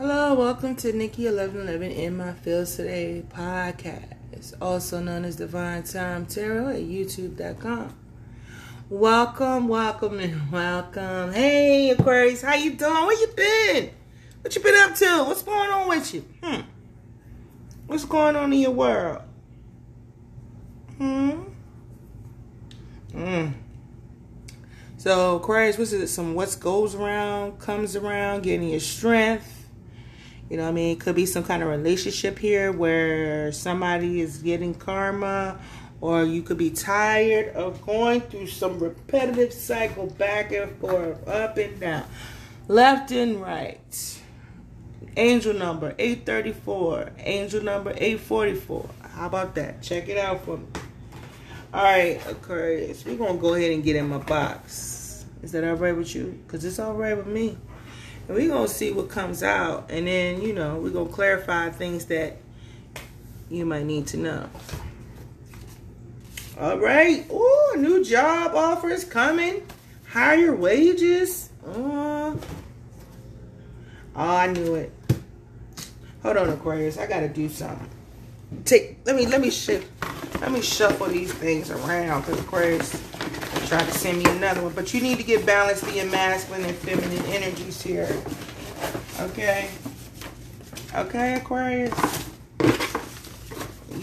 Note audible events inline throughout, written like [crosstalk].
Hello, welcome to Nikki Eleven Eleven in My Fields Today podcast, also known as Divine Time Tarot at YouTube.com. Welcome, welcome, and [laughs] welcome. Hey, Aquarius, how you doing? Where you been? What you been up to? What's going on with you? Hmm. What's going on in your world? Hmm. Hmm. So Aquarius, what's it? Some what goes around comes around, getting your strength. You know what I mean? It could be some kind of relationship here where somebody is getting karma or you could be tired of going through some repetitive cycle back and forth, up and down, left and right. Angel number 834, angel number 844. How about that? Check it out for me. All right, Aquarius, we're going to go ahead and get in my box. Is that all right with you? Because it's all right with me. And we're going to see what comes out. And then, you know, we're going to clarify things that you might need to know. All right. Oh, new job offers coming. Higher wages. Oh, oh I knew it. Hold on, Aquarius. I gotta do something. Take. Let me. Let me shift. Let me shuffle these things around because Aquarius try to send me another one. But you need to get balanced in masculine and feminine energies here. Okay. Okay, Aquarius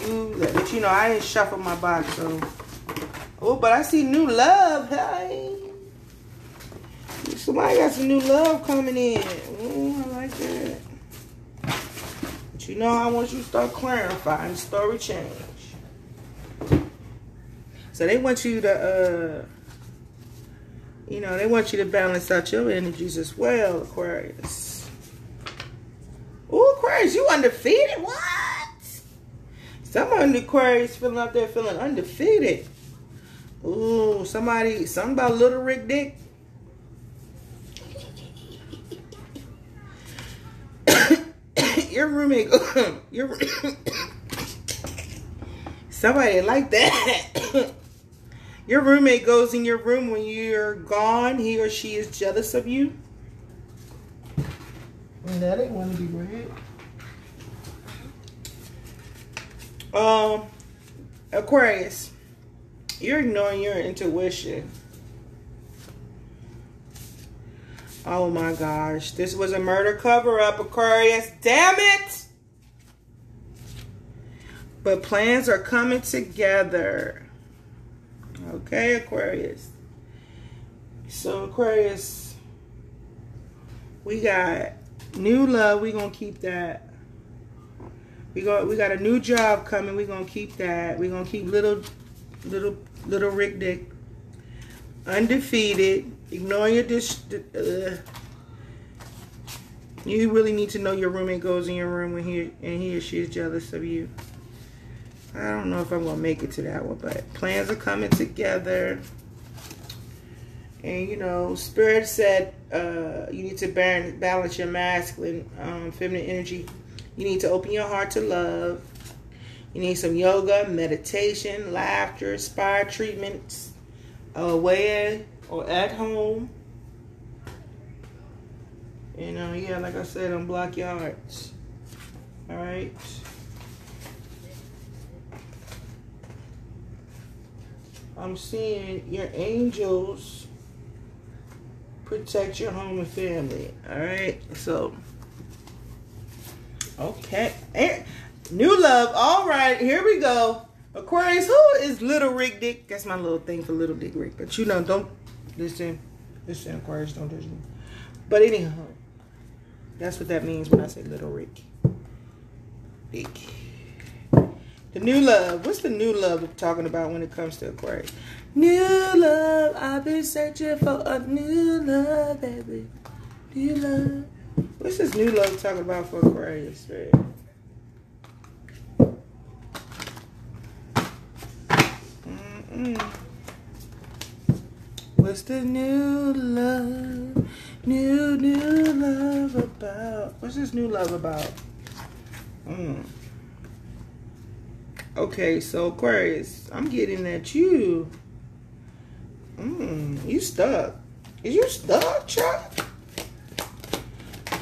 you, but you know, I didn't shuffle my box, so. Oh, but I see new love. Hey. Somebody got some new love coming in. Ooh, I like that. But you know, I want you to start clarifying story change. So they want you to, uh, you know, they want you to balance out your energies as well, Aquarius. Ooh, Aquarius, you undefeated? What? Some Aquarius feeling out there feeling undefeated. Ooh, somebody, something about Little Rick Dick. [coughs] your roommate, [coughs] your [coughs] somebody like that. Your roommate goes in your room when you're gone. He or she is jealous of you. That ain't want to be read. Um, Aquarius, you're ignoring your intuition. Oh my gosh, this was a murder cover up, Aquarius. Damn it! But plans are coming together. Okay, Aquarius. So, Aquarius, we got new love. we going to keep that. We got we got a new job coming. We're gonna keep that. We're gonna keep little little little Rick Dick undefeated. Ignoring your dish. Uh, you really need to know your roommate goes in your room when he and he or she is jealous of you. I don't know if I'm gonna make it to that one, but plans are coming together. And you know, Spirit said uh, you need to balance your masculine, um, feminine energy you need to open your heart to love. You need some yoga, meditation, laughter, spa treatments, away or at home. You know, yeah, like I said, unblock your hearts. All right. I'm seeing your angels protect your home and family. All right. So. Okay. And new love. All right, here we go. Aquarius, who is Little Rick Dick? That's my little thing for Little Dick Rick. But you know, don't listen. Listen, Aquarius, don't judge me. But anyhow, that's what that means when I say Little Rick. Dick. The new love. What's the new love we're talking about when it comes to Aquarius? New love. I've been searching for a new love, baby. New love. What's this new love talking about for Aquarius, right? What's the new love? New, new love about? What's this new love about? Mm. Okay, so Aquarius, I'm getting at you. Mm, you stuck. Is you stuck, Chuck?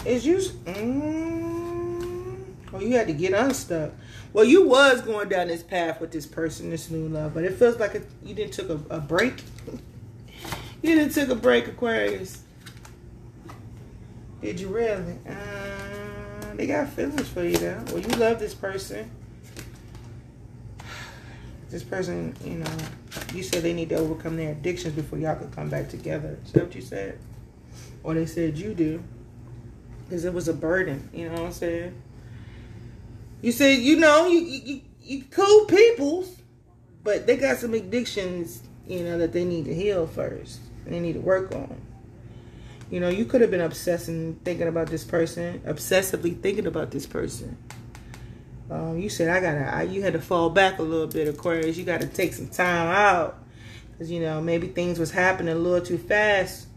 Is you? Mm, oh, you had to get unstuck. Well, you was going down this path with this person, this new love, but it feels like it, you didn't took a, a break. [laughs] you didn't took a break, Aquarius. Did you really? Uh, they got feelings for you, though. Well, you love this person. This person, you know, you said they need to overcome their addictions before y'all could come back together. Is that what you said? Or they said you do. Because it was a burden, you know what I'm saying? You said, you know, you, you, you cool peoples, but they got some addictions, you know, that they need to heal first. They need to work on. You know, you could have been obsessing, thinking about this person, obsessively thinking about this person. Um, you said I gotta, I, you had to fall back a little bit, Aquarius. You got to take some time out, cause you know maybe things was happening a little too fast.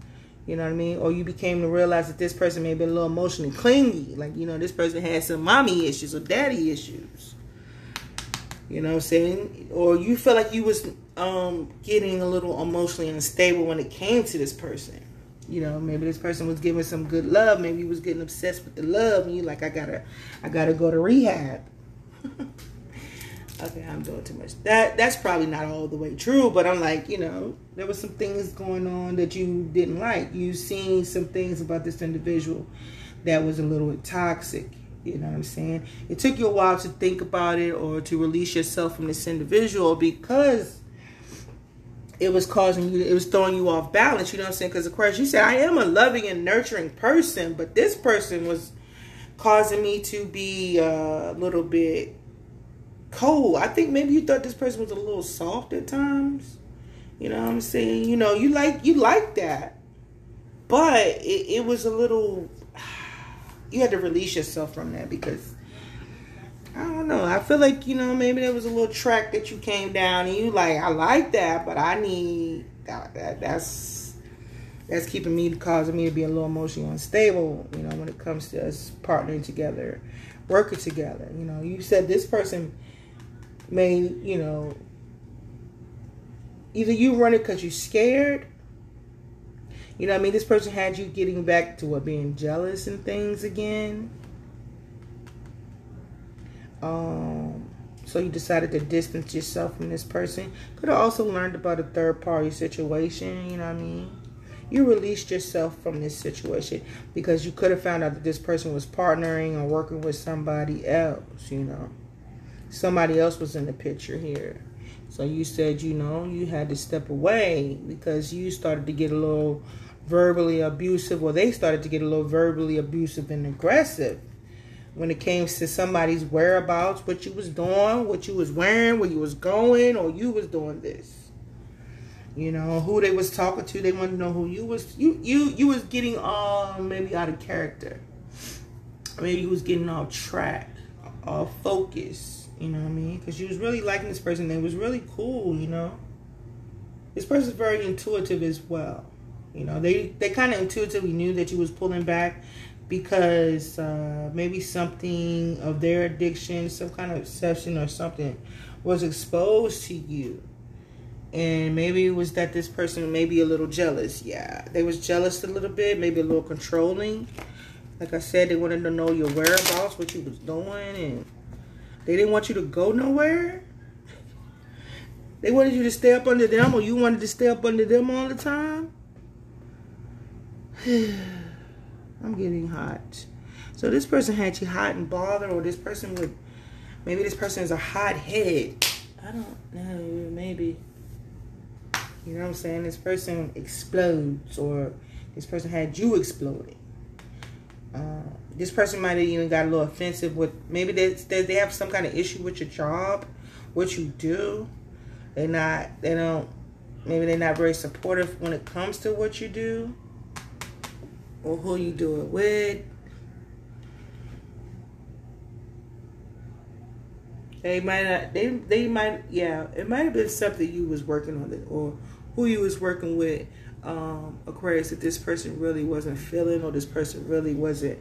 You know what I mean? Or you became to realize that this person may been a little emotionally clingy. Like, you know, this person had some mommy issues or daddy issues. You know what I'm saying? Or you felt like you was um, getting a little emotionally unstable when it came to this person. You know, maybe this person was giving some good love. Maybe you was getting obsessed with the love, and you like, I gotta, I gotta go to rehab. [laughs] okay, I'm doing too much. That that's probably not all the way true, but I'm like, you know, there was some things going on that you didn't like. You seen some things about this individual that was a little toxic. You know what I'm saying? It took you a while to think about it or to release yourself from this individual because it was causing you, it was throwing you off balance. You know what I'm saying? Because of course you said, I am a loving and nurturing person, but this person was causing me to be a little bit cold. I think maybe you thought this person was a little soft at times. You know what I'm saying? You know, you like you like that. But it, it was a little [sighs] you had to release yourself from that because I don't know. I feel like, you know, maybe there was a little track that you came down and you like, I like that, but I need that, that that's that's keeping me causing me to be a little emotionally unstable, you know, when it comes to us partnering together, working together. You know, you said this person may, you know, either you run it because you're scared. You know I mean? This person had you getting back to what being jealous and things again. Um so you decided to distance yourself from this person. Could have also learned about a third party situation, you know what I mean? You released yourself from this situation because you could have found out that this person was partnering or working with somebody else, you know. Somebody else was in the picture here. So you said, you know, you had to step away because you started to get a little verbally abusive, or they started to get a little verbally abusive and aggressive when it came to somebody's whereabouts, what you was doing, what you was wearing, where you was going, or you was doing this you know who they was talking to they wanted to know who you was you you you was getting all maybe out of character. Maybe you was getting off track off focus you know what i mean? Because you was really liking this person they was really cool you know? This person's very intuitive as well you know? They they kind of intuitively knew that you was pulling back because uh, maybe something of their addiction some kind of obsession or something was exposed to you and maybe it was that this person may be a little jealous. Yeah, they was jealous a little bit, maybe a little controlling. Like I said, they wanted to know your whereabouts, what you was doing, and they didn't want you to go nowhere. They wanted you to stay up under them, or you wanted to stay up under them all the time. [sighs] I'm getting hot. So this person had you hot and bothered, or this person would, maybe this person is a hot head. I don't know, maybe. You know what I'm saying? This person explodes or this person had you exploding. Uh, this person might have even got a little offensive with maybe they, they have some kind of issue with your job, what you do. They're not, they don't, maybe they're not very supportive when it comes to what you do or who you do it with. They might not. They they might. Yeah, it might have been something you was working on, or who you was working with, um, Aquarius, that this person really wasn't feeling or this person really wasn't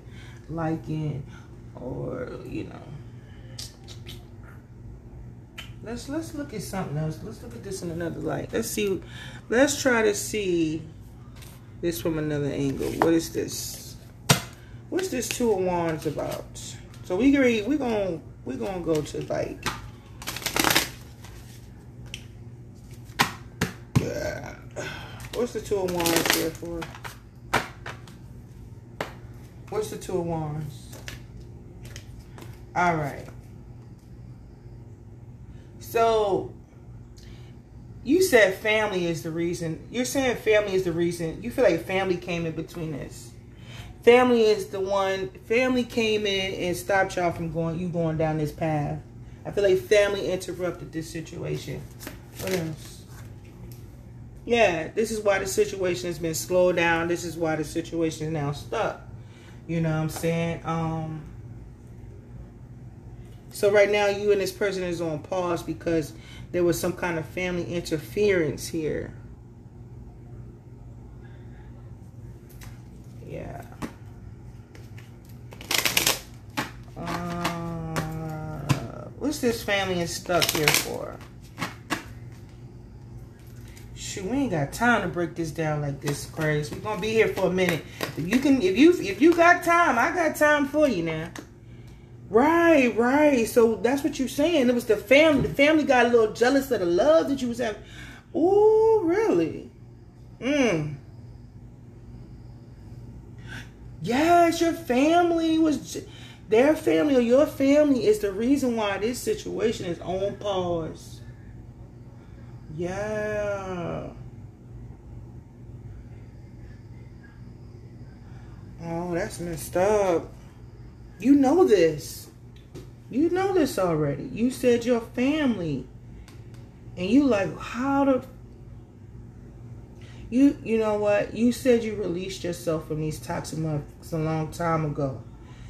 liking or, you know. Let's let's look at something else. Let's look at this in another light. Let's see. Let's try to see this from another angle. What is this? What's this two of wands about? So we agree We're gonna we're gonna go to like yeah. What's the two of wands here for? What's the two of wands? All right. So you said family is the reason. You're saying family is the reason. You feel like family came in between this. Family is the one. Family came in and stopped y'all from going. You going down this path. I feel like family interrupted this situation. What else? Yeah, this is why the situation has been slowed down. This is why the situation is now stuck. You know what I'm saying? Um. So right now, you and this person is on pause because there was some kind of family interference here. Yeah. Uh, what's this family is stuck here for? We ain't got time to break this down like this, Grace. We're gonna be here for a minute. If you can, if you if you got time, I got time for you now. Right, right. So that's what you're saying. It was the family. The family got a little jealous of the love that you was having. Oh, really? Mm. Yes, your family was their family or your family is the reason why this situation is on pause. Yeah. Oh, that's messed up. You know this. You know this already. You said your family. And you like, how to you you know what? You said you released yourself from these toxic motherfuckers a long time ago.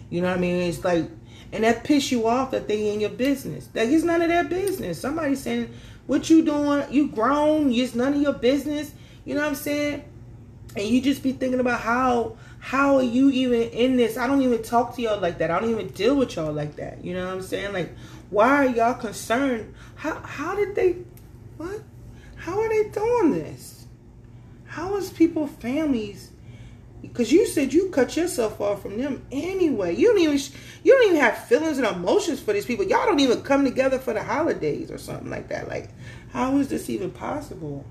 You know what I mean? It's like and that piss you off that they in your business. That is none of their business. Somebody saying what you doing, you grown, it's none of your business. You know what I'm saying? And you just be thinking about how how are you even in this? I don't even talk to y'all like that. I don't even deal with y'all like that. You know what I'm saying? Like, why are y'all concerned? How how did they what? How are they doing this? How is people families? Because you said you cut yourself off from them anyway. You don't even you don't even have feelings and emotions for these people. Y'all don't even come together for the holidays or something like that. Like, how is this even possible?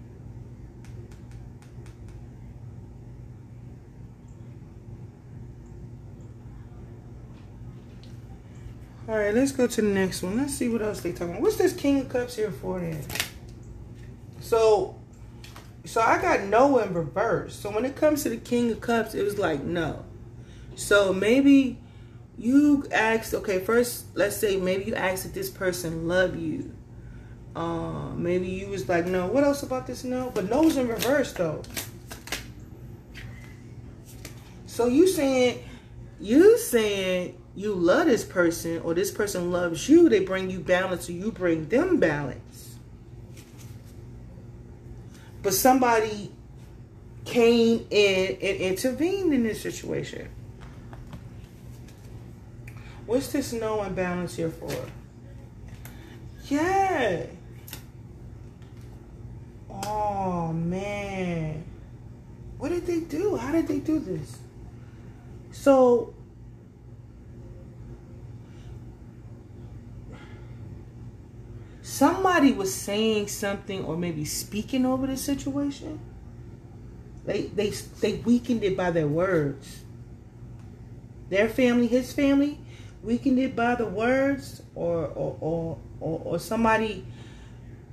All right, let's go to the next one. Let's see what else they talking about. What's this King of Cups here for then? So, so I got no in reverse. So when it comes to the King of Cups, it was like no. So maybe you asked, okay, first, let's say maybe you asked if this person love you. Uh, maybe you was like, no. What else about this no? But no's in reverse though. So you saying, you saying you love this person or this person loves you, they bring you balance or you bring them balance. But somebody came in and intervened in this situation. What's this no imbalance here for? Yeah. Oh man. What did they do? How did they do this? So somebody was saying something or maybe speaking over the situation. They they they weakened it by their words. Their family, his family, weakened it by the words, or or or or, or somebody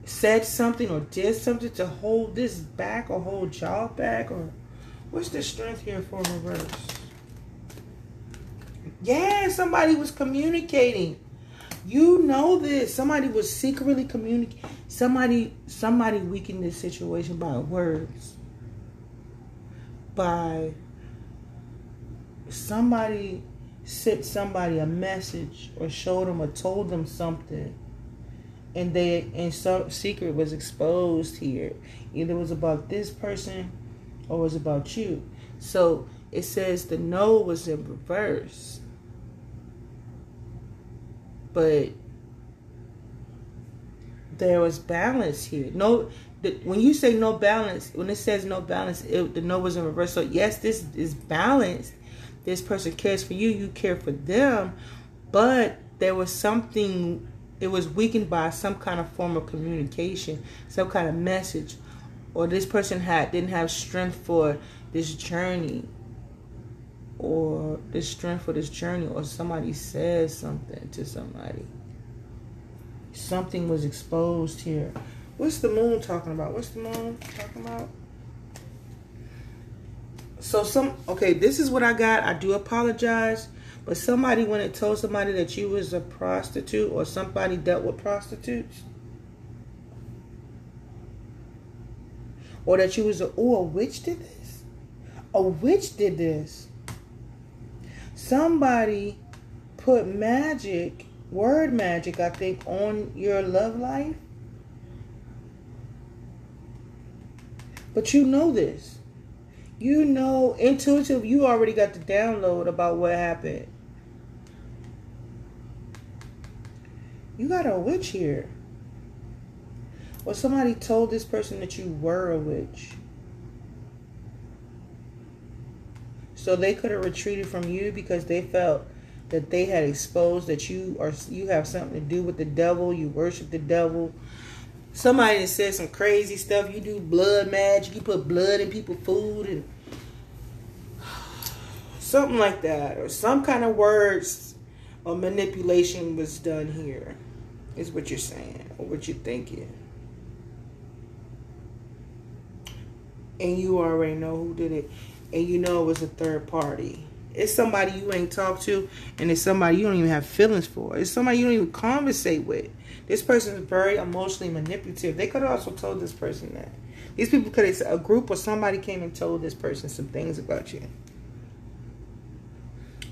said something or did something to hold this back or hold y'all back or what's the strength here for reverse? Yeah, somebody was communicating you know this. Somebody was secretly communicating. Somebody, somebody weakened this situation by words. By somebody sent somebody a message or showed them or told them something and they and some secret was exposed here either it was about this person or it was about you so it says the no was in reverse but there was balance here. No, the, when you say no balance, when it says no balance, it, the no was in reverse. So yes, this is balanced, this person cares for you, you care for them, but there was something it was weakened by some kind of form of communication, some kind of message, or this person had didn't have strength for this journey, or the strength for this journey, or somebody says something to somebody. Something was exposed here. What's the moon talking about? What's the moon talking about? So some okay, this is what I got. I do apologize but somebody when it told somebody that you was a prostitute or somebody dealt with prostitutes. Or that you was a oh a witch did this? A witch did this. Somebody put magic, word magic, I think, on your love life. But you know this. You know, intuitive, you already got the download about what happened. You got a witch here. Or somebody told this person that you were a witch. So they could have retreated from you because they felt that they had exposed that you are you have something to do with the devil, you worship the devil. Somebody said some crazy stuff. You do blood magic, you put blood in people's food and [sighs] something like that. Or some kind of words or manipulation was done here is what you're saying or what you're thinking. And you already know who did it. And you know it was a third party. It's somebody you ain't talked to, and it's somebody you don't even have feelings for. It's somebody you don't even conversate with. This person is very emotionally manipulative. They could have also told this person that. These people could have, a group or somebody came and told this person some things about you.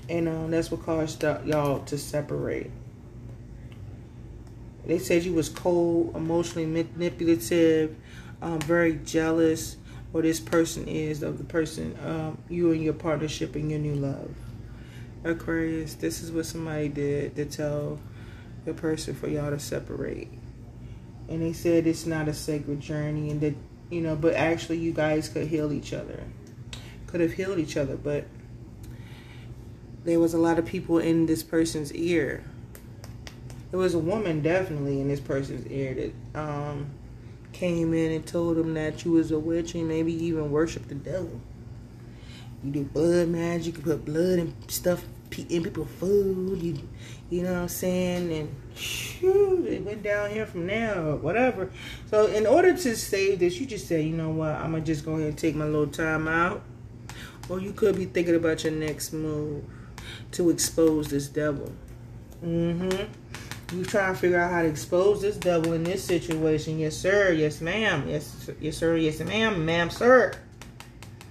And um, that's what caused y'all to separate. They said you was cold, emotionally manipulative, um, very jealous, or this person is of the person, um, you and your partnership and your new love. Aquarius, this is what somebody did to tell the person for y'all to separate. And they said it's not a sacred journey and that, you know, but actually you guys could heal each other. Could have healed each other, but there was a lot of people in this person's ear there was a woman definitely in this person's ear that um, came in and told him that you was a witch and maybe even worship the devil. You do blood magic, you put blood and stuff in people's food. You, you know what I'm saying? And shoot, it went down here from or whatever. So in order to save this, you just say, you know what? I'm gonna just go ahead and take my little time out. Or you could be thinking about your next move to expose this devil. Mm-hmm. You trying to figure out how to expose this devil in this situation. Yes, sir. Yes, ma'am. Yes, yes, sir. Yes, ma'am. Ma'am, sir.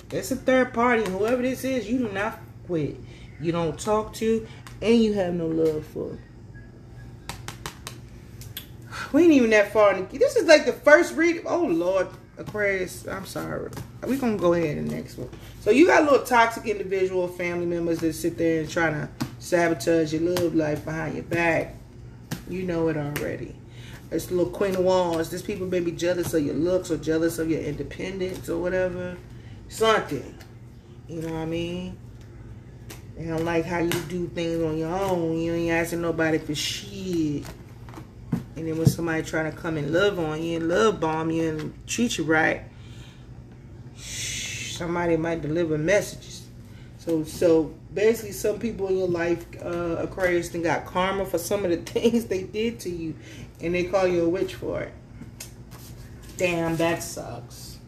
It's a third party. Whoever this is, you do not quit. You don't talk to, and you have no love for. We ain't even that far. This is like the first read. Oh, Lord. Aquarius, I'm sorry. We're going to go ahead and next one. So you got little toxic individual family members that sit there and try to sabotage your love life behind your back. You know it already. It's the little Queen of Wands. These people may be jealous of your looks or jealous of your independence or whatever. Something. You know what I mean? They don't like how you do things on your own. You ain't asking nobody for shit. And then when somebody trying to come and love on you and love bomb you and treat you right, somebody might deliver messages. So, so basically some people in your life, uh, Aquarius, then got karma for some of the [laughs] things they did to you, and they call you a witch for it. Damn, that sucks.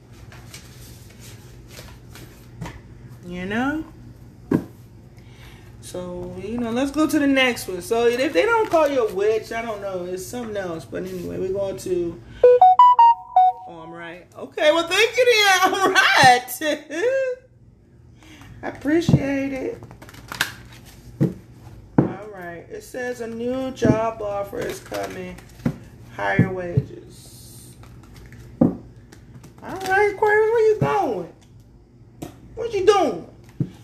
You know? So, you know, let's go to the next one. So, if they don't call you a witch, I don't know. It's something else. But anyway, we're going to. Oh, I'm right. Okay, well, thank you, dear. All right. [laughs] I appreciate it. All right. It says a new job offer is coming. Higher wages. All right, Aquarius, where you going? What you doing?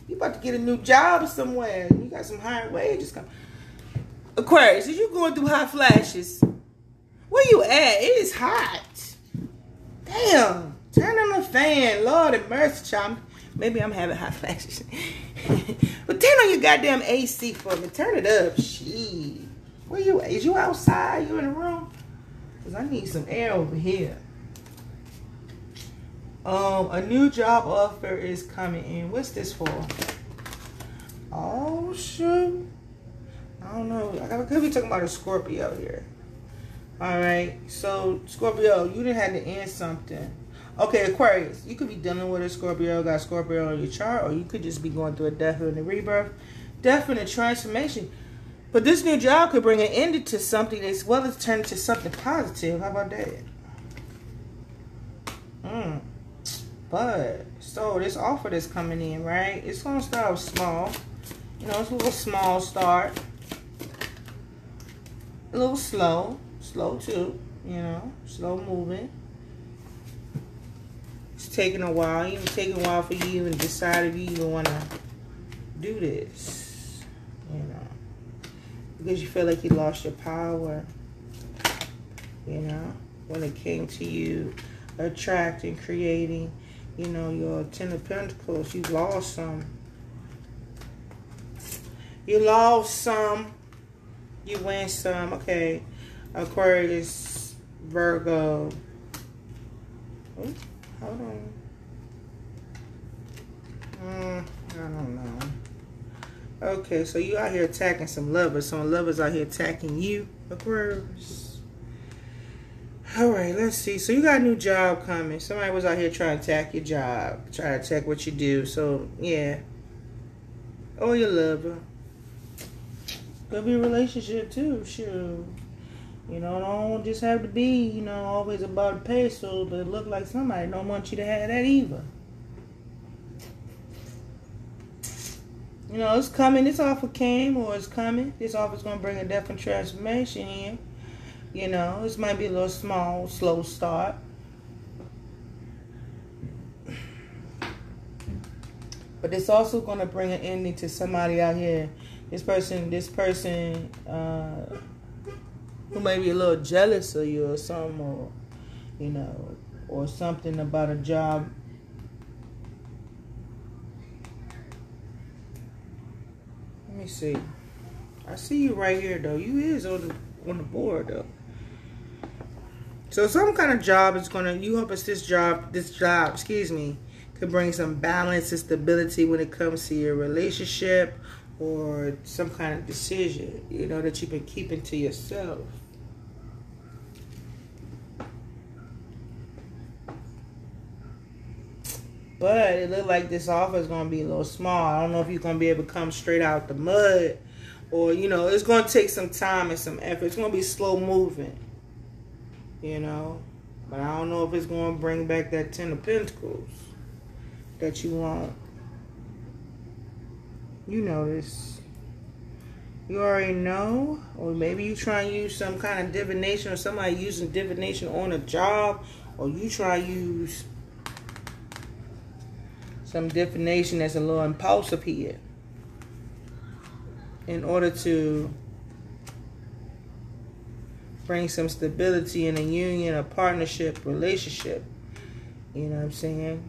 You about to get a new job somewhere. You got some higher wages coming. Aquarius, are you going through hot flashes? Where you at? It is hot. Damn. Turn on the fan. Lord have mercy, child. Maybe I'm having hot flashes. [laughs] but turn on your goddamn AC for me. Turn it up. Shit. Where you? Is you outside? You in the room? Cause I need some air over here. Um, a new job offer is coming in. What's this for? Oh shoot. I don't know. I could be talking about a Scorpio here. All right. So Scorpio, you didn't have to end something. Okay, Aquarius, you could be dealing with a Scorpio, got Scorpio on your chart, or you could just be going through a death and a rebirth, death and a transformation. But this new job could bring an end to something as well as turn into something positive. How about that? Mm. But so this offer that's coming in, right? It's gonna start small. You know, it's a little small start. A little slow. Slow too, you know, slow moving taking a while. Even taking a while for you and decide if you even want to do this. You know, because you feel like you lost your power. You know, when it came to you attracting, creating, you know, your Ten of Pentacles, you lost some. You lost some. You win some. Okay. Aquarius, Virgo. Hold on. Mm, I don't know. Okay, so you out here attacking some lovers. Some lovers out here attacking you, Aquarius. All right, let's see. So you got a new job coming. Somebody was out here trying to attack your job, trying to attack what you do. So yeah, or your lover. Could be a relationship too. Sure. You know, don't just have to be, you know, always about a peso, but look like somebody don't want you to have that either. You know, it's coming. This offer came or it's coming. This offer is going to bring a definite transformation in. You know, this might be a little small, slow start. But it's also going to bring an ending to somebody out here. This person, this person, uh, who may be a little jealous of you or something, or you know, or something about a job. Let me see. I see you right here though. You is on the on the board though. So some kind of job is gonna you hope it's this job this job, excuse me, could bring some balance and stability when it comes to your relationship or some kind of decision, you know, that you've been keeping to yourself. But it looked like this offer is going to be a little small. I don't know if you're going to be able to come straight out the mud. Or, you know, it's going to take some time and some effort. It's going to be slow moving. You know. But I don't know if it's going to bring back that Ten of Pentacles that you want. You know this. You already know. Or maybe you try and use some kind of divination or somebody using divination on a job. Or you try to use some divination that's a little impulsive here in order to bring some stability in a union, a partnership, relationship. You know what I'm saying?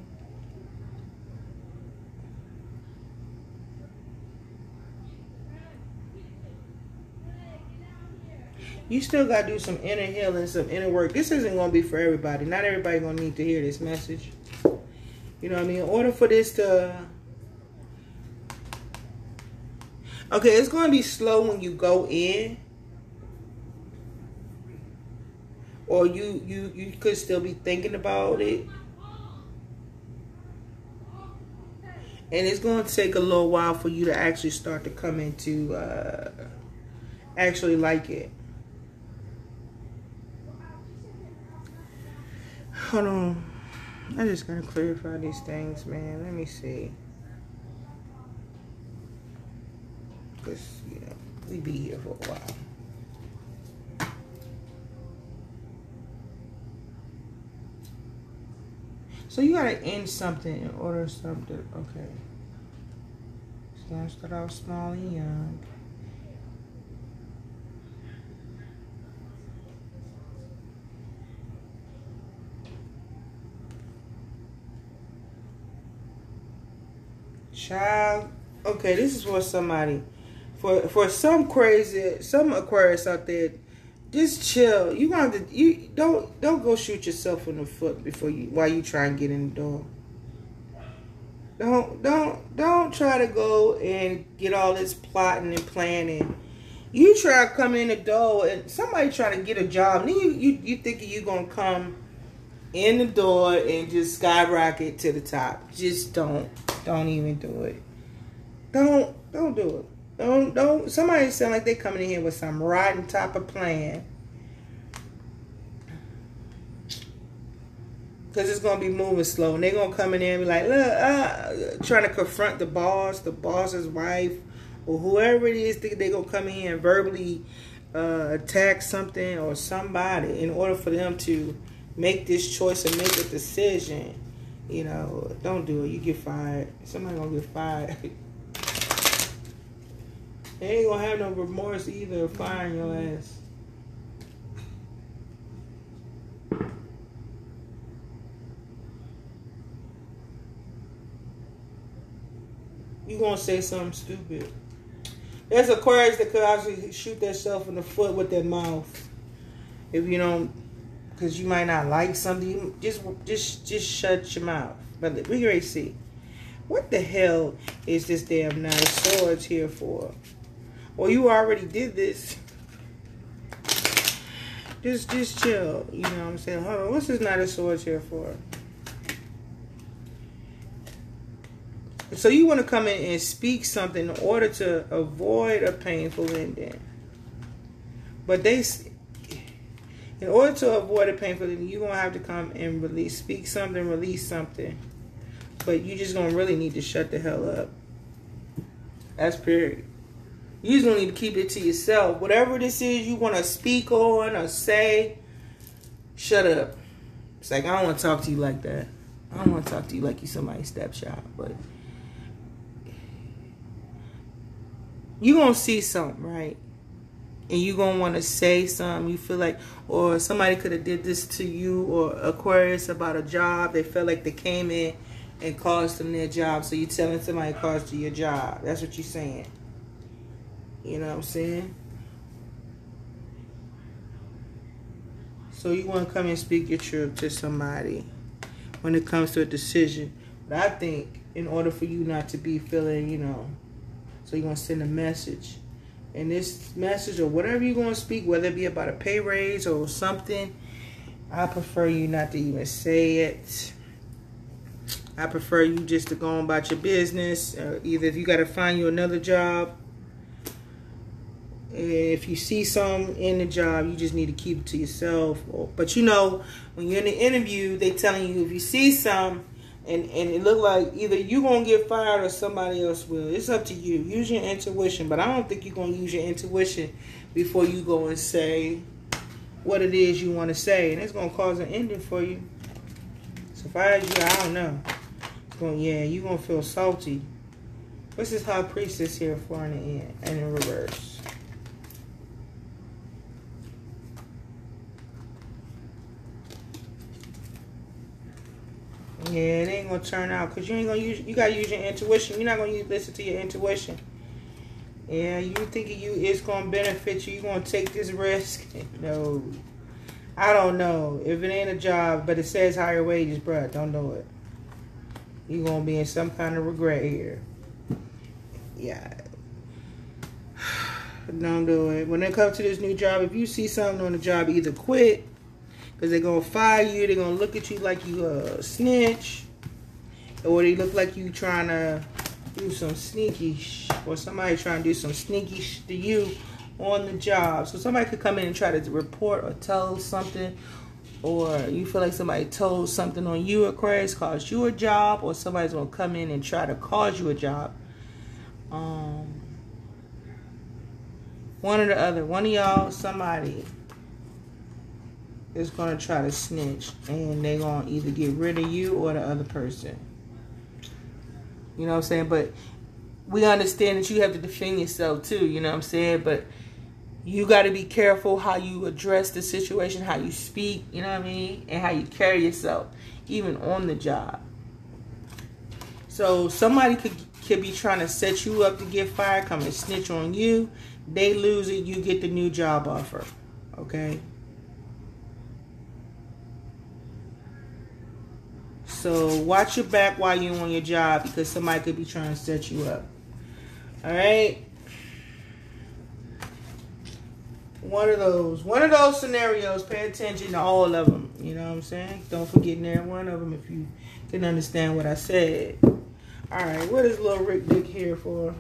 You still got to do some inner healing, some inner work. This isn't going to be for everybody. Not everybody going to need to hear this message. You know what I mean? In order for this to... Okay, it's going to be slow when you go in. Or you, you, you could still be thinking about it. And it's going to take a little while for you to actually start to come into... Uh, actually like it. Hold on. I just gotta clarify these things, man. Let me see. Because, you know, we be here for a while. So you gotta end something in order something. Okay. So gonna start off small and young. Child. Okay, this is for somebody. For for some crazy some Aquarius out there, just chill. You want to you don't don't go shoot yourself in the foot before you while you try and get in the door. Don't don't don't try to go and get all this plotting and planning. You try to come in the door and somebody try to get a job, and then you you you thinking you gonna come in the door and just skyrocket to the top. Just don't. Don't even do it. Don't don't do it. Don't don't somebody sound like they coming in here with some rotten type of plan. Cause it's gonna be moving slow, and they're gonna come in there and be like, "Look, uh, trying to confront the boss, the boss's wife, or whoever it is. Think they gonna come in and verbally uh, attack something or somebody in order for them to make this choice and make a decision. You know, don't do it. You get fired. Somebody gonna get fired. [laughs] they ain't gonna have no remorse either firing your ass. You gonna say something stupid. There's Aquarius that could actually shoot themselves in the foot with their mouth. If you don't because you might not like something. Just just just shut your mouth. But we gonna see. What the hell is this damn nine swords here for? Well, you already did this. Just just chill. You know what I'm saying? Hold on. What's this knight of swords here for? So you want to come in and speak something in order to avoid a painful ending. But they in order to avoid a painful you're gonna have to come and release, speak something, release something. But you just gonna really need to shut the hell up. That's period. You just need to keep it to yourself. Whatever this is you wanna speak on or say, shut up. It's like I don't wanna talk to you like that. I don't wanna talk to you like you somebody's stepchild, but you gonna see something, right? And you're gonna want to say something you feel like or somebody could have did this to you or aquarius about a job they felt like they came in and caused them their job so you're telling somebody caused you your job. That's what you're saying. You know what i'm saying? So you want to come and speak your truth to somebody when it comes to a decision. But i think in order for you not to be feeling you know so you want to send a message in this message or whatever you're going to speak, whether it be about a pay raise or something, I prefer you not to even say it. I prefer you just to go on about your business. Uh, either if you got to find you another job, if you see some in the job, you just need to keep it to yourself. But you know, when you're in the interview, they telling you if you see some, and and it looked like either you gonna get fired or somebody else will. It's up to you. Use your intuition, but I don't think you're gonna use your intuition before you go and say what it is you want to say, and it's gonna cause an ending for you. So if I you, I don't know. Going, yeah, you gonna feel salty. What's this high priestess here for in the end and in reverse? Yeah, it ain't gonna turn out because you ain't gonna use. You gotta use your intuition. You're not gonna use, listen to your intuition. Yeah, you thinking you it's gonna benefit you. You gonna take this risk? [laughs] No, I don't know. If it ain't a job, but it says higher wages, bruh, don't do it. You gonna be in some kind of regret here. Yeah. [sighs] Don't do it. When it comes to this new job, if you see something on the job, either quit because they're to fire you. They're to look at you like you a snitch. Or they look like you trying to do some sneaky or somebody trying to do some sneaky to you on the job. So somebody could come in and try to report or tell something or you feel like somebody told something on you, Aquarius, caused you a job, or somebody's gonna come in and try to cause you a job. Um, one or the other, one of y'all, somebody is going to try to snitch and they're going to either get rid of you or the other person. You know what I'm saying? But we understand that you have to defend yourself too, you know what I'm saying? But you got to be careful how you address the situation, how you speak, you know what I mean? And how you carry yourself, even on the job. So somebody could could be trying to set you up to get fired, come and snitch on you. They lose it, you get the new job offer. Okay? So watch your back while you're on your job because somebody could be trying to set you up. All right? One of those. One of those scenarios. Pay attention to all of them. You know what I'm saying? Don't forget near one of them if you can understand what I said. All right, what is little Rick Dick here for?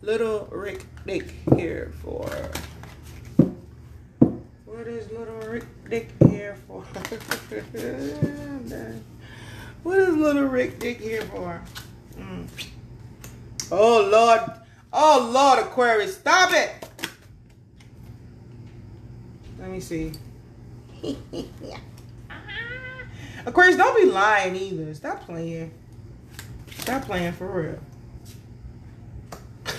Little Rick Dick here for? What is little Rick Dick here for? [laughs] what is little Rick Dick here for? Mm. Oh Lord, oh Lord Aquarius, stop it! Let me see. [laughs] Aquarius, don't be lying either. Stop playing. Stop playing for real. [laughs]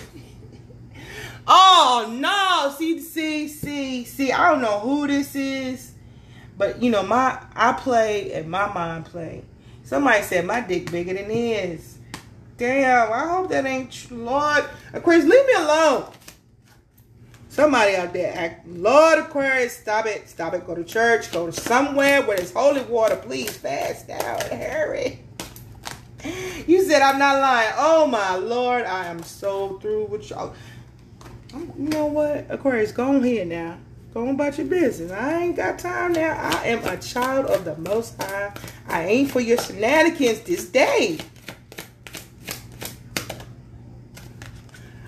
oh no! See, see, see, see. I don't know who this is, but you know my I play and my mind play. Somebody said my dick bigger than his. Damn! I hope that ain't. Lord Aquarius, leave me alone. Somebody out there act, Lord Aquarius, stop it, stop it. Go to church, go to somewhere where there's holy water. Please fast out, [laughs] hurry. You said I'm not lying. Oh my Lord, I am so through with y'all. You know what, Aquarius, go on here now. Go on about your business. I ain't got time now. I am a child of the Most High. I ain't for your shenanigans this day.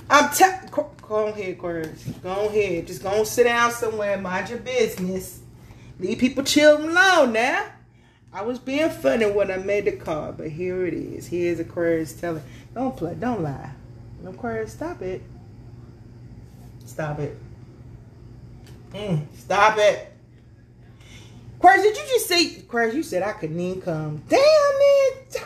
I'm telling Go ahead, Aquarius. Go on ahead. Just go and sit down somewhere mind your business. Leave people chill alone now. I was being funny when I made the call, but here it is. Here's Aquarius telling, don't play, don't lie. Aquarius, stop it. Stop it. Mm, stop it. Aquarius, did you just say, Aquarius, you said I couldn't even come. Damn, it.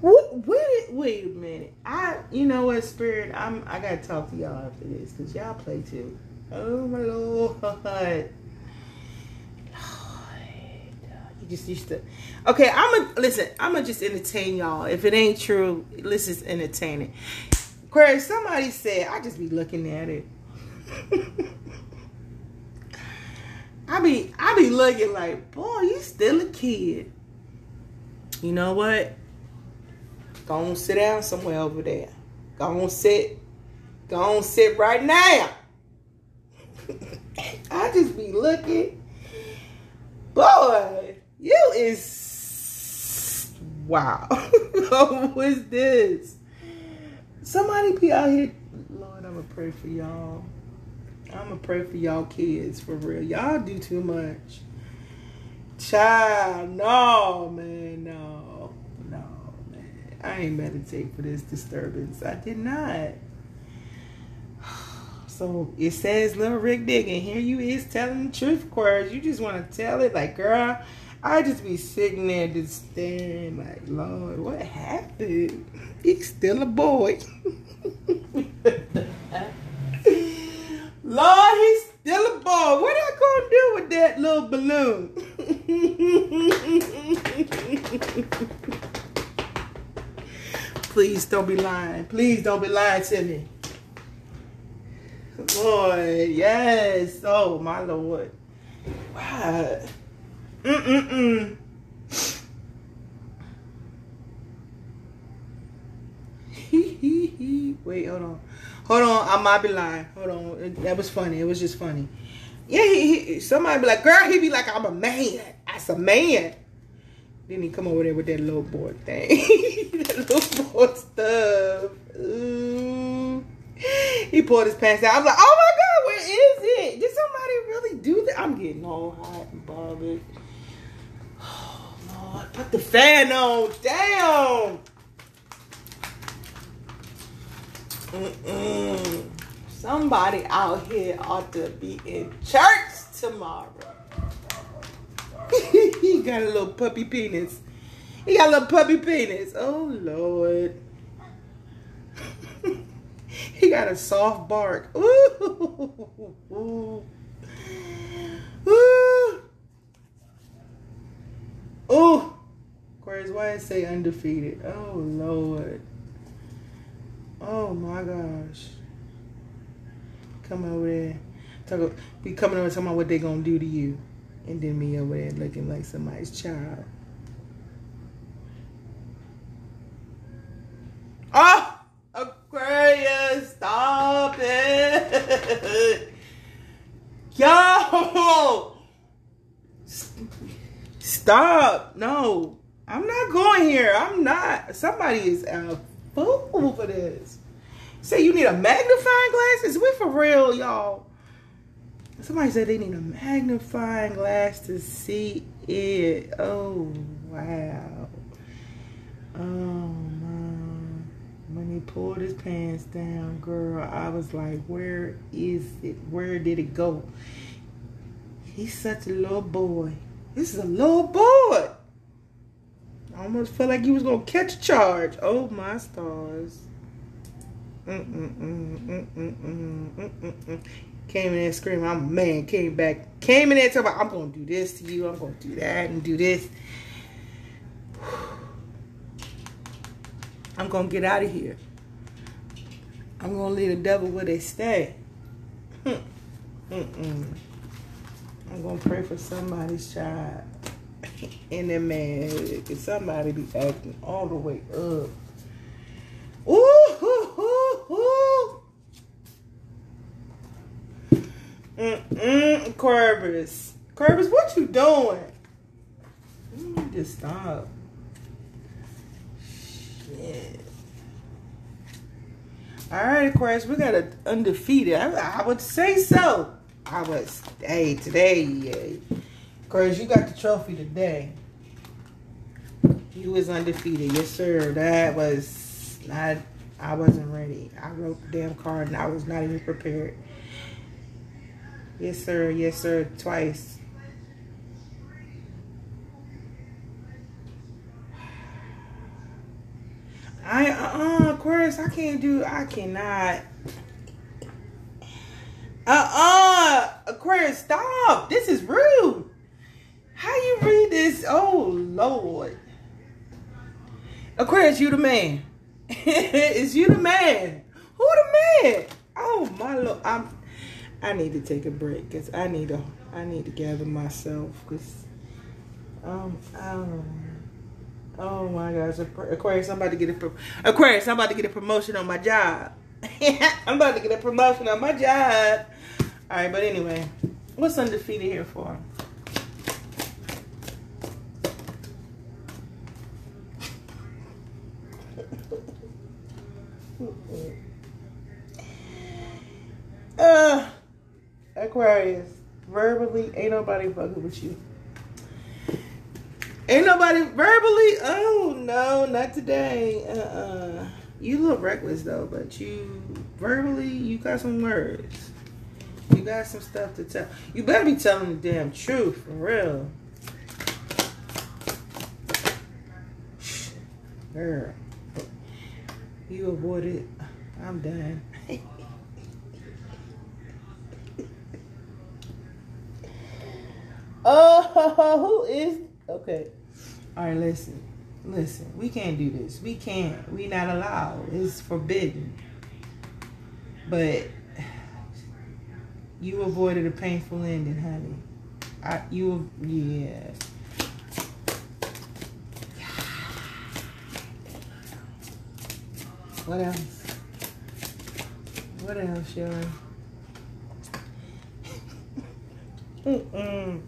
What? Wait, wait a minute. I, you know what, Spirit? I'm. I gotta talk to y'all after this because y'all play too. Oh my lord. Lord. You just used to. Okay, I'm gonna listen. I'm gonna just entertain y'all. If it ain't true, let's just entertain it. Craig, somebody said I just be looking at it. I be I be looking like, boy, you still a kid. You know what? Go on sit down somewhere over there. Go on sit. Go on sit right now. [laughs] I just be looking. Boy, you is wow. [laughs] Who is this? Somebody be out here. Lord, I'ma pray for y'all. I'ma pray for y'all kids for real. Y'all do too much. Child, no, man, no. No, man. I ain't meditate for this disturbance. I did not. [sighs] So it says little Rick Digging. Here you is telling the truth, course. You just want to tell it like, girl, I just be sitting there just staring like, Lord, what happened? He's still a boy. Lord, he's still a boy. What I gonna do with that little balloon? Please don't be lying. Please don't be lying to me. Lord, yes. Oh, my Lord. Wow. Mm-mm-mm. [laughs] Wait, hold on. Hold on. I might be lying. Hold on. That was funny. It was just funny. Yeah, he, he, somebody be like, girl, he be like, I'm a man. That's a man. Then he come over there with that little boy thing. [laughs] that little boy stuff. Ooh. He pulled his pants out. I'm like, oh my God, where is it? Did somebody really do that? I'm getting all hot and bothered. Put the fan on. Damn. Mm-mm. Somebody out here ought to be in church tomorrow. [laughs] he got a little puppy penis. He got a little puppy penis. Oh, Lord. [laughs] he got a soft bark. [laughs] Ooh. Ooh. Ooh. why it say undefeated? Oh Lord. Oh my gosh. Come over there. Talk be coming over talking about what they gonna do to you. And then me over there looking like somebody's child. Oh Aquarius, stop it. [laughs] Yo Stop. No. I'm not going here. I'm not. Somebody is a fool for this. Say you need a magnifying glass? Is we for real, y'all? Somebody said they need a magnifying glass to see it. Oh, wow. Oh, my. When he pulled his pants down, girl, I was like, where is it? Where did it go? He's such a little boy. This is a little boy. I almost felt like he was gonna catch a charge. Oh my stars. Mm-mm-mm, mm-mm-mm, mm-mm-mm. Came in there screaming, I'm a man. Came back, came in there talking about, I'm gonna do this to you. I'm gonna do that and do this. [sighs] I'm gonna get out of here. I'm gonna leave the devil where they stay. Mm-mm. I'm gonna pray for somebody's child. [laughs] and then man, somebody be acting all the way up. Ooh, hoo, hoo, hoo. Mm-mm. Corvus, what you doing? You need to stop. Shit. All right, Aquarius, we got a undefeated. I, I would say so. I was, hey, today, Cause you got the trophy today. You was undefeated. Yes, sir. That was not, I wasn't ready. I wrote the damn card and I was not even prepared. Yes, sir. Yes, sir. Twice. [sighs] I, uh, Aquarius, I can't do, I cannot. Uh-uh. Aquarius, stop. This is rude. How you read this? Oh, Lord. Aquarius, you the man. [laughs] Is you the man. Who the man? Oh, my Lord. I'm, I need to take a break because I need to, I need to gather myself because, um, I. Oh my gosh, Aquarius, I'm about to get a Aquarius, I'm about to get a promotion on my job. [laughs] I'm about to get a promotion on my job. All right, but anyway, what's undefeated here for? [laughs] uh, Aquarius, verbally, ain't nobody fucking with you. Ain't nobody verbally. Oh no, not today. Uh, uh you look reckless though, but you verbally, you got some words. You got some stuff to tell. You better be telling the damn truth, for real. Girl. You avoided. I'm done. [laughs] oh, who is... Okay. All right, listen. Listen. We can't do this. We can't. We not allowed. It's forbidden. But you avoided a painful ending, honey. I, you, yeah. What else? What else, Shelly? [laughs] Mm-mm.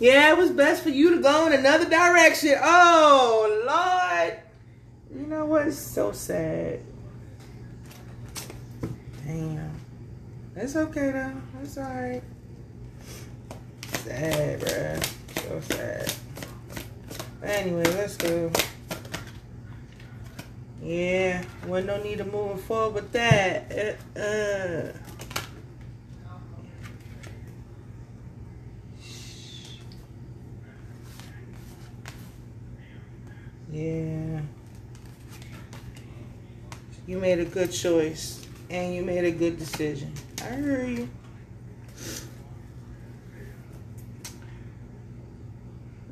Yeah, it was best for you to go in another direction. Oh, Lord. You know what? It's so sad. Damn. It's okay though. It's alright. Sad, bruh. So sad. But anyway, let's go. Yeah, wasn't no need to move forward with that. Uh, uh. Yeah. You made a good choice and you made a good decision. You.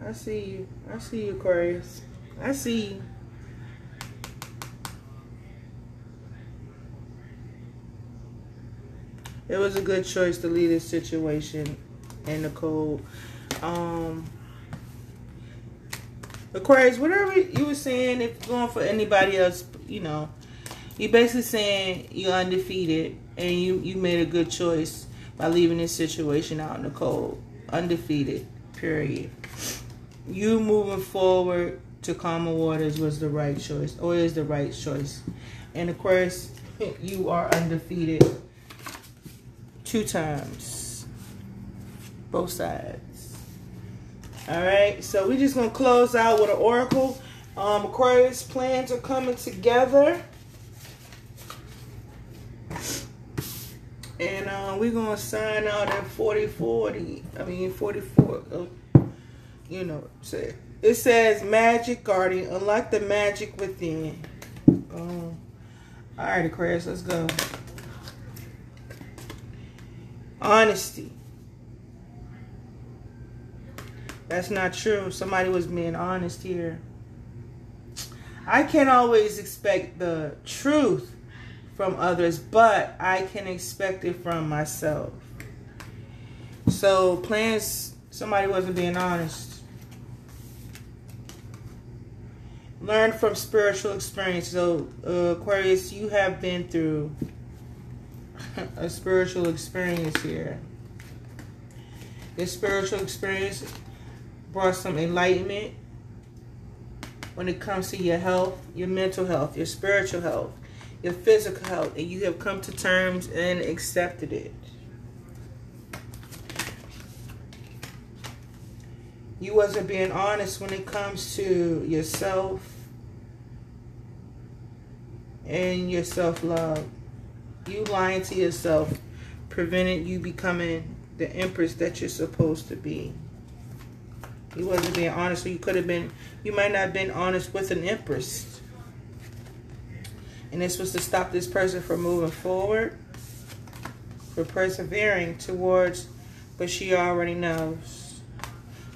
I see you. I see you, Aquarius. I see you. It was a good choice to leave this situation in the cold. Um, Aquarius, whatever you were saying, if going for anybody else, you know, you're basically saying you're undefeated and you you made a good choice by leaving this situation out in the cold. Undefeated. Period. You moving forward to calmer waters was the right choice, or is the right choice. And of course, you are undefeated two times. Both sides. All right, so we're just gonna close out with an oracle. Um, Aquarius plans are coming together. And uh, we're gonna sign out at 4040. I mean 44. Uh, you know, it says magic guardian, unlock the magic within. Um, all right, Aquarius, let's go. Honesty. That's not true. Somebody was being honest here. I can't always expect the truth from others, but I can expect it from myself. So, plans, somebody wasn't being honest. Learn from spiritual experience. So, Aquarius, you have been through [laughs] a spiritual experience here. This spiritual experience brought some enlightenment when it comes to your health, your mental health, your spiritual health, your physical health, and you have come to terms and accepted it. You wasn't being honest when it comes to yourself and your self-love you lying to yourself prevented you becoming the empress that you're supposed to be. You wasn't being honest, so you could have been, you might not have been honest with an empress. And this was to stop this person from moving forward, for persevering towards what she already knows.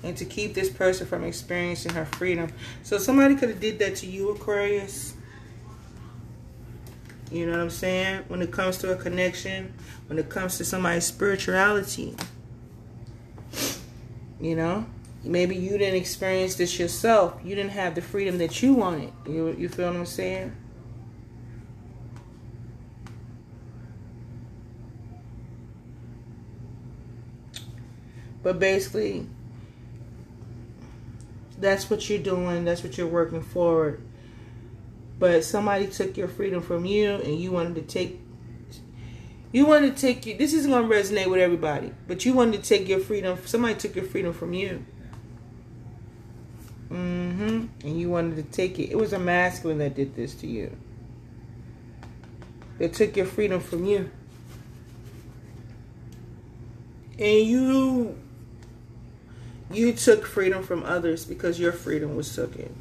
And to keep this person from experiencing her freedom. So somebody could have did that to you, Aquarius. You know what I'm saying? When it comes to a connection, when it comes to somebody's spirituality. You know? Maybe you didn't experience this yourself. You didn't have the freedom that you wanted. You, you feel what I'm saying? But basically, that's what you're doing. That's what you're working forward. But somebody took your freedom from you and you wanted to take you wanted to take you this isn't to resonate with everybody but you wanted to take your freedom somebody took your freedom from you. Mm-hmm. And you wanted to take it it was a masculine that did this to you. They took your freedom from you. And you you took freedom from others because your freedom was taken.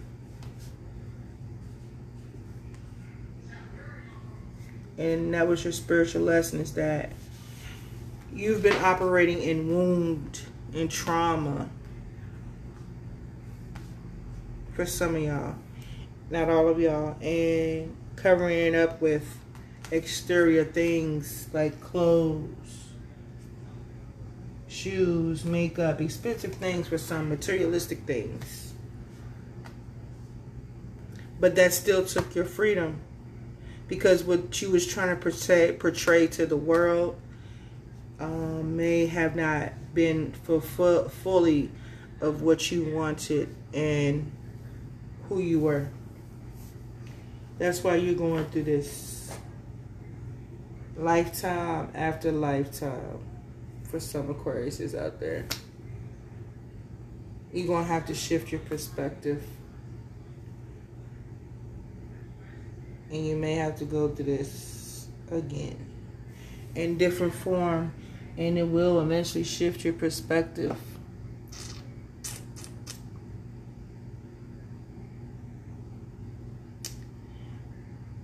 And that was your spiritual lesson is that you've been operating in wound and trauma for some of y'all not all of y'all and covering it up with exterior things like clothes shoes makeup expensive things for some materialistic things. But that still took your freedom. Because what you was trying to portray, portray to the world um, may have not been fully of what you wanted and who you were. That's why you're going through this lifetime after lifetime for some Aquariuses out there. You're going to have to shift your perspective. And you may have to go through this again. In different form. And it will eventually shift your perspective.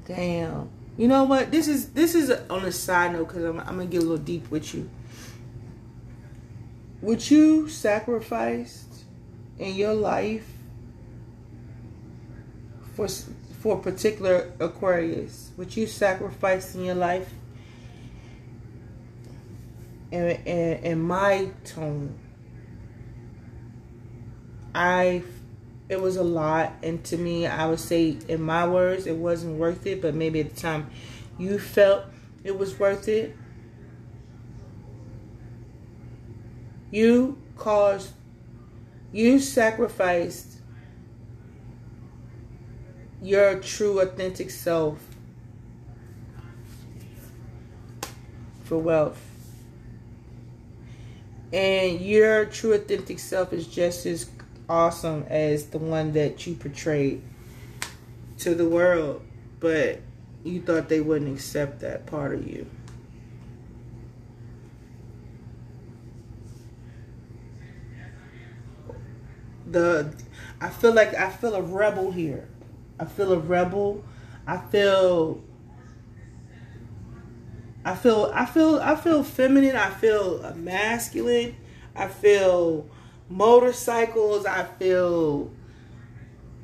Damn. You know what? This is this is on a side note because I'm, I'm gonna get a little deep with you what you sacrificed in your life for for particular Aquarius, what you sacrificed in your life, and in, in my tone, I it was a lot, and to me, I would say in my words, it wasn't worth it. But maybe at the time, you felt it was worth it. You caused, you sacrificed your true, authentic self for wealth. And your true, authentic self is just as awesome as the one that you portrayed to the world. But you thought they wouldn't accept that part of you. The I feel like I feel a rebel here. I feel a rebel. I feel I feel I feel I feel feminine. I feel masculine. I feel motorcycles. I feel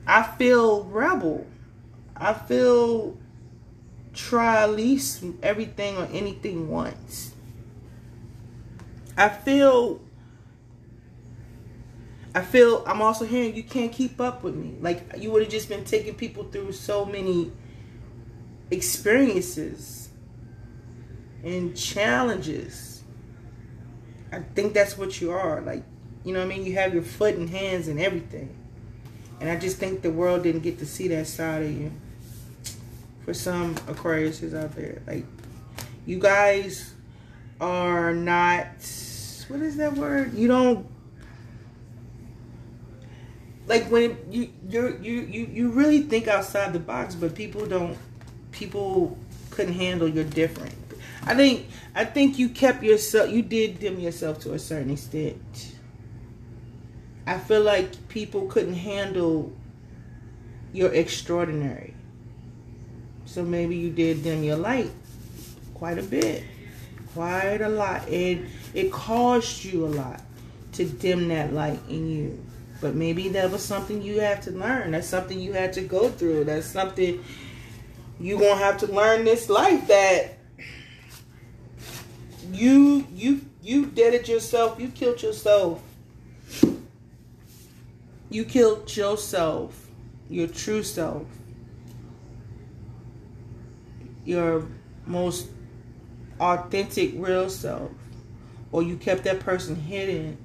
I feel rebel. I feel try at least everything or anything once. I feel I feel I'm also hearing you can't keep up with me. Like you would have just been taking people through so many experiences and challenges. I think that's what you are. Like, you know what I mean? You have your foot and hands and everything. And I just think the world didn't get to see that side of you. For some Aquariuses out there. Like, you guys are not, what is that word? You don't like when you you you you really think outside the box, but people don't. People couldn't handle your different. I think I think you kept yourself. You did dim yourself to a certain extent. I feel like people couldn't handle your extraordinary. So maybe you did dim your light quite a bit, quite a lot. It it cost you a lot to dim that light in you. But maybe that was something you have to learn. That's something you had to go through. That's something you're gonna have to learn this life that you you you did it yourself. You killed yourself. You killed yourself, your true self, your most authentic, real self, or you kept that person hidden.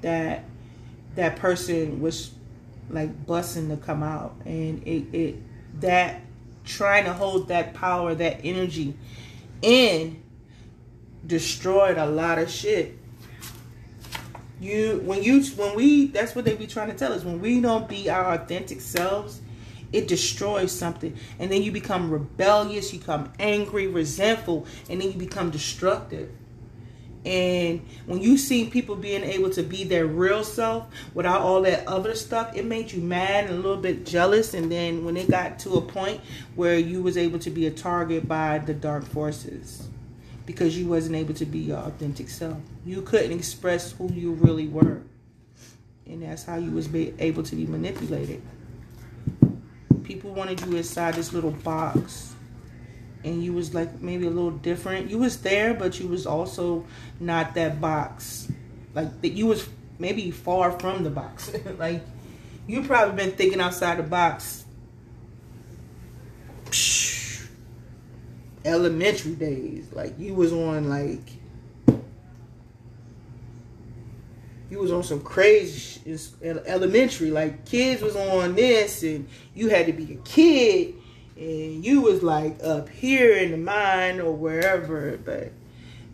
That that person was like busting to come out. And it, it that trying to hold that power that energy in destroyed a lot of shit. You when you when we that's what they be trying to tell us. When we don't be our authentic selves it destroys something. And then you become rebellious you become angry resentful and then you become destructive and when you see people being able to be their real self without all that other stuff, it made you mad and a little bit jealous. And then when it got to a point where you was able to be a target by the dark forces because you wasn't able to be your authentic self. You couldn't express who you really were. And that's how you was able to be manipulated. People wanted you inside this little box and you was like maybe a little different. You was there, but you was also not that box. Like that you was maybe far from the box. [laughs] like you probably been thinking outside the box. Elementary days. Like you was on like you was on some crazy elementary. Like kids was on this and you had to be a kid and you was like up here in the mine or wherever, but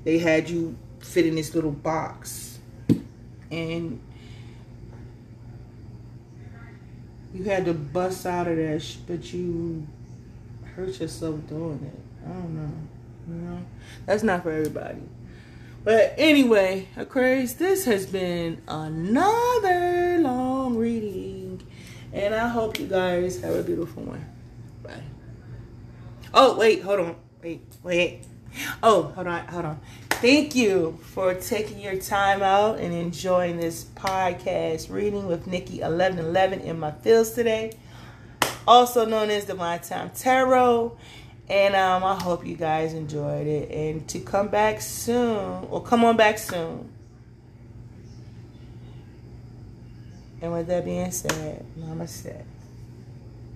they had you fit in this little box. And you had to bust out of that, but you hurt yourself doing it. I don't know. You know, that's not for everybody. But anyway, Aquarius, this has been another long reading. And I hope you guys have a beautiful one. Oh, wait, hold on. Wait, wait. Oh, hold on, hold on. Thank you for taking your time out and enjoying this podcast reading with Nikki 1111 in my fields today, also known as Divine Time Tarot. And um, I hope you guys enjoyed it. And to come back soon, or come on back soon. And with that being said, namaste.